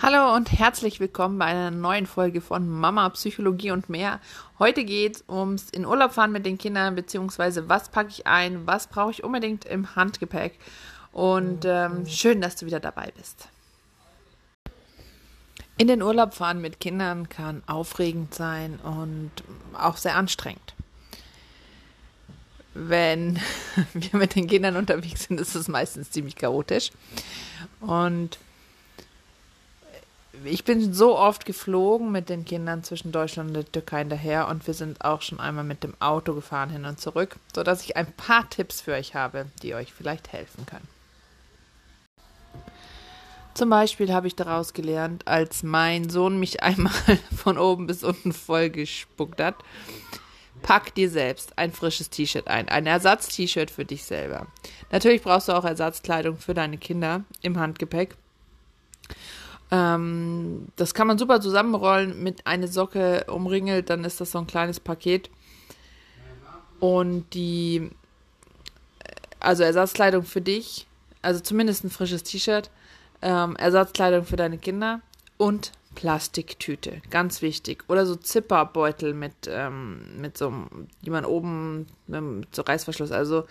Hallo und herzlich willkommen bei einer neuen Folge von Mama Psychologie und mehr. Heute geht es ums in Urlaub fahren mit den Kindern, beziehungsweise was packe ich ein, was brauche ich unbedingt im Handgepäck. Und ähm, schön, dass du wieder dabei bist. In den Urlaub fahren mit Kindern kann aufregend sein und auch sehr anstrengend. Wenn wir mit den Kindern unterwegs sind, ist es meistens ziemlich chaotisch. Und ich bin so oft geflogen mit den Kindern zwischen Deutschland und der Türkei hinterher und wir sind auch schon einmal mit dem Auto gefahren hin und zurück, sodass ich ein paar Tipps für euch habe, die euch vielleicht helfen können. Zum Beispiel habe ich daraus gelernt, als mein Sohn mich einmal von oben bis unten voll gespuckt hat, pack dir selbst ein frisches T-Shirt ein, ein Ersatz-T-Shirt für dich selber. Natürlich brauchst du auch Ersatzkleidung für deine Kinder im Handgepäck. Ähm, das kann man super zusammenrollen mit einer Socke umringelt, dann ist das so ein kleines Paket. Und die, also Ersatzkleidung für dich, also zumindest ein frisches T-Shirt, ähm, Ersatzkleidung für deine Kinder und Plastiktüte, ganz wichtig. Oder so Zipperbeutel mit, ähm, mit so, die man oben mit so Reißverschluss, also,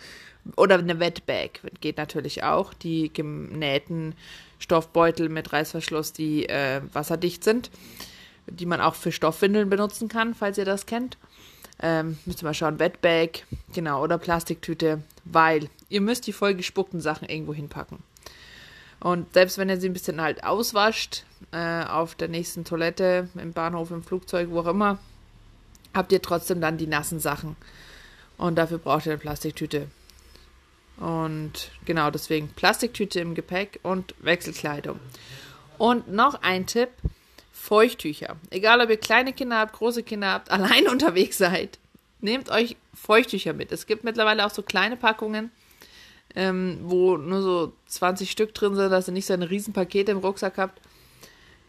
oder eine Wetbag geht natürlich auch. Die genähten Stoffbeutel mit Reißverschluss, die äh, wasserdicht sind, die man auch für Stoffwindeln benutzen kann, falls ihr das kennt. Ähm, müsst ihr mal schauen, Wetbag, genau, oder Plastiktüte, weil ihr müsst die vollgespuckten Sachen irgendwo hinpacken. Und selbst wenn ihr sie ein bisschen halt auswascht, äh, auf der nächsten Toilette, im Bahnhof, im Flugzeug, wo auch immer, habt ihr trotzdem dann die nassen Sachen. Und dafür braucht ihr eine Plastiktüte. Und genau deswegen Plastiktüte im Gepäck und Wechselkleidung. Und noch ein Tipp: Feuchttücher. Egal, ob ihr kleine Kinder habt, große Kinder habt, allein unterwegs seid, nehmt euch Feuchttücher mit. Es gibt mittlerweile auch so kleine Packungen, ähm, wo nur so 20 Stück drin sind, dass ihr nicht so ein Riesenpaket im Rucksack habt.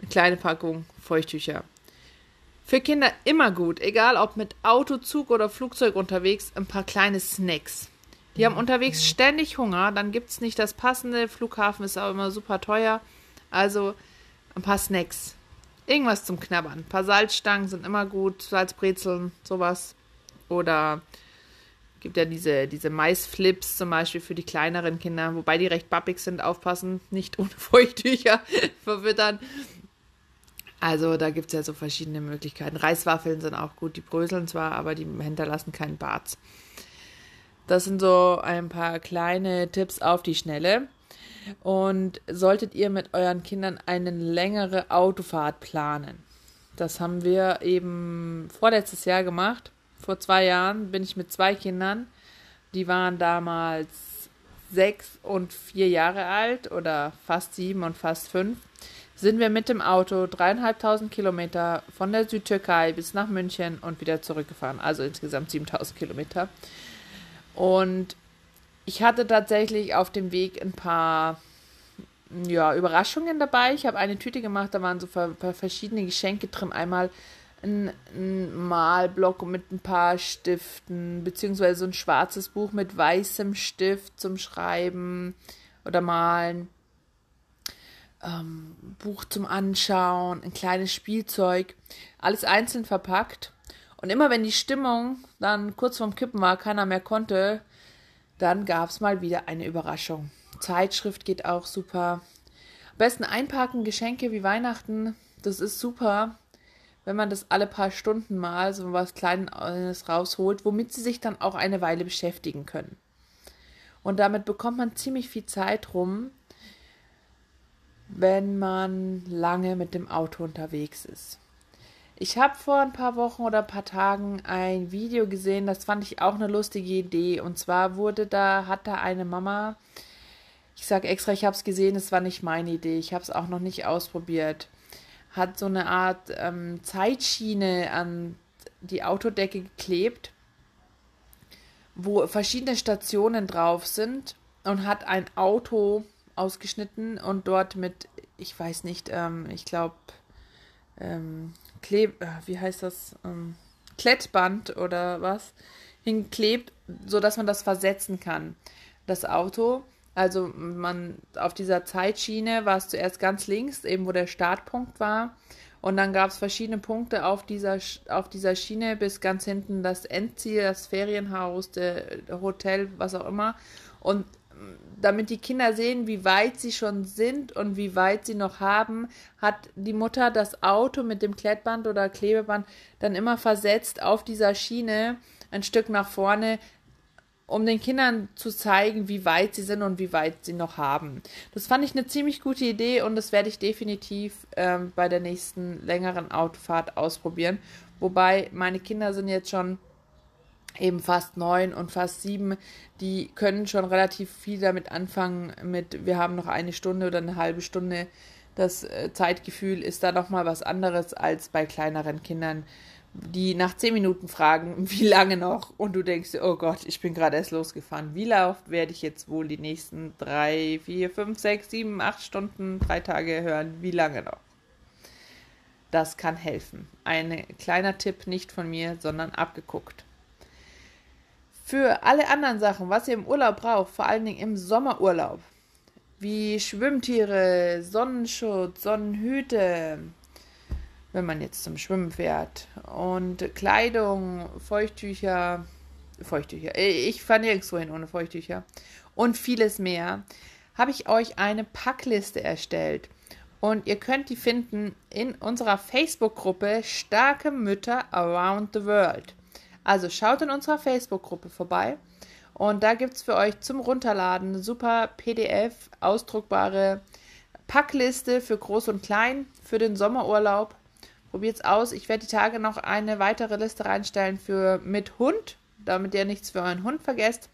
Eine kleine Packung Feuchttücher. Für Kinder immer gut, egal ob mit Auto, Zug oder Flugzeug unterwegs, ein paar kleine Snacks. Die haben unterwegs ständig Hunger, dann gibt es nicht das passende. Flughafen ist auch immer super teuer. Also ein paar Snacks. Irgendwas zum Knabbern. Ein paar Salzstangen sind immer gut. Salzbrezeln, sowas. Oder gibt ja diese, diese Maisflips zum Beispiel für die kleineren Kinder, wobei die recht bappig sind. Aufpassen, nicht ohne Feuchttücher verwittern. Also da gibt es ja so verschiedene Möglichkeiten. Reiswaffeln sind auch gut, die bröseln zwar, aber die hinterlassen keinen Bart. Das sind so ein paar kleine Tipps auf die Schnelle. Und solltet ihr mit euren Kindern eine längere Autofahrt planen, das haben wir eben vorletztes Jahr gemacht. Vor zwei Jahren bin ich mit zwei Kindern, die waren damals sechs und vier Jahre alt oder fast sieben und fast fünf, sind wir mit dem Auto dreieinhalbtausend Kilometer von der Südtürkei bis nach München und wieder zurückgefahren. Also insgesamt 7000 Kilometer. Und ich hatte tatsächlich auf dem Weg ein paar ja, Überraschungen dabei. Ich habe eine Tüte gemacht, da waren so verschiedene Geschenke drin. Einmal ein, ein, Malblock mit ein paar Stiften, beziehungsweise ein schwarzes Buch mit weißem Stift zum Schreiben oder Malen. Ähm, Buch zum Anschauen, ein kleines Spielzeug, alles einzeln verpackt. Und immer wenn die Stimmung dann kurz vorm Kippen war, keiner mehr konnte, dann gab es mal wieder eine Überraschung. Zeitschrift geht auch super. Am besten einpacken, Geschenke wie Weihnachten, das ist super, wenn man das alle paar Stunden mal so was Kleines rausholt, womit sie sich dann auch eine Weile beschäftigen können. Und damit bekommt man ziemlich viel Zeit rum, wenn man lange mit dem Auto unterwegs ist. Ich habe vor ein paar Wochen oder ein paar Tagen ein Video gesehen, das fand ich auch eine lustige Idee. Und zwar wurde da, hat da eine Mama, ich sage extra, ich habe es gesehen, es war nicht meine Idee, ich habe es auch noch nicht ausprobiert, hat so eine Art ähm, Zeitschiene an die Autodecke geklebt, wo verschiedene Stationen drauf sind und hat ein Auto ausgeschnitten und dort mit, ich weiß nicht, ähm, ich glaube, ähm, Kleb, äh, wie heißt das, ähm, Klettband oder was, hinklebt, sodass man das versetzen kann. Das Auto, Also man auf dieser Zeitschiene war es zuerst ganz links, eben wo der Startpunkt war. Und dann gab es verschiedene Punkte auf dieser, auf dieser Schiene bis ganz hinten das Endziel, das Ferienhaus, der Hotel, was auch immer. Und damit die Kinder sehen, wie weit sie schon sind und wie weit sie noch haben, hat die Mutter das Auto mit dem Klettband oder Klebeband dann immer versetzt auf dieser Schiene ein Stück nach vorne, um den Kindern zu zeigen, wie weit sie sind und wie weit sie noch haben. Das fand ich eine ziemlich gute Idee und das werde ich definitiv ähm, bei der nächsten längeren Autofahrt ausprobieren. Wobei meine Kinder sind jetzt schon eben fast neun und fast sieben, die können schon relativ viel damit anfangen mit, wir haben noch eine Stunde oder eine halbe Stunde. Das äh, Zeitgefühl ist da nochmal was anderes als bei kleineren Kindern die nach zehn Minuten fragen, wie lange noch? Und du denkst, oh Gott, ich bin gerade erst losgefahren. Wie lauft werde ich jetzt wohl die nächsten drei, vier, fünf, sechs, sieben, acht Stunden, drei Tage hören? Wie lange noch? Das kann helfen. Ein kleiner Tipp nicht von mir, sondern abgeguckt. Für alle anderen Sachen, was ihr im Urlaub braucht, vor allen Dingen im Sommerurlaub, wie Schwimmtiere, Sonnenschutz, Sonnenhüte, wenn man jetzt zum Schwimmen fährt. Und Kleidung, Feuchttücher, Feuchttücher, äh, ich fahre nirgendwo hin ohne Feuchttücher und vieles mehr, habe ich euch eine Packliste erstellt. Und ihr könnt die finden in unserer Facebook-Gruppe Starke Mütter Around the World. Also schaut in unserer Facebook-Gruppe vorbei. Und da gibt es für euch zum Runterladen eine super PDF, ausdruckbare Packliste für Groß und Klein für den Sommerurlaub. Probiert's aus. Ich werde die Tage noch eine weitere Liste reinstellen für mit Hund, damit ihr nichts für euren Hund vergesst.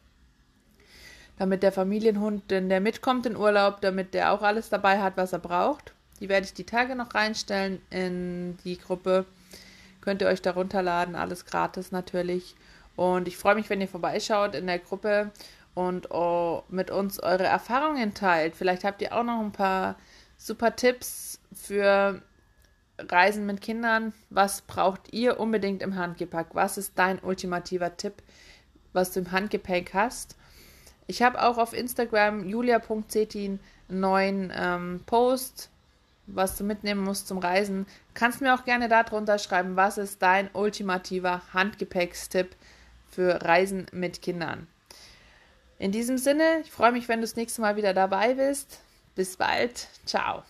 Damit der Familienhund, denn der mitkommt in Urlaub, damit der auch alles dabei hat, was er braucht. Die werde ich die Tage noch reinstellen in die Gruppe. Könnt ihr euch da runterladen, alles gratis natürlich. Und ich freue mich, wenn ihr vorbeischaut in der Gruppe und oh, mit uns eure Erfahrungen teilt. Vielleicht habt ihr auch noch ein paar super Tipps für Reisen mit Kindern, was braucht ihr unbedingt im Handgepäck? Was ist dein ultimativer Tipp, was du im Handgepäck hast? Ich habe auch auf Instagram julia.cetin einen neuen ähm, Post, was du mitnehmen musst zum Reisen. Kannst mir auch gerne darunter schreiben, was ist dein ultimativer Handgepäckstipp für Reisen mit Kindern. In diesem Sinne, ich freue mich, wenn du das nächste Mal wieder dabei bist. Bis bald. Ciao.